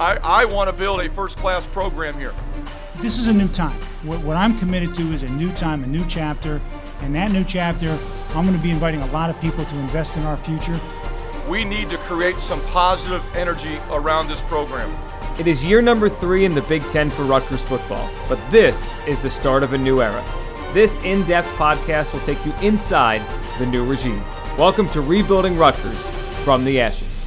I, I want to build a first class program here. This is a new time. What, what I'm committed to is a new time, a new chapter. And that new chapter, I'm going to be inviting a lot of people to invest in our future. We need to create some positive energy around this program. It is year number three in the Big Ten for Rutgers football, but this is the start of a new era. This in depth podcast will take you inside the new regime. Welcome to Rebuilding Rutgers from the Ashes.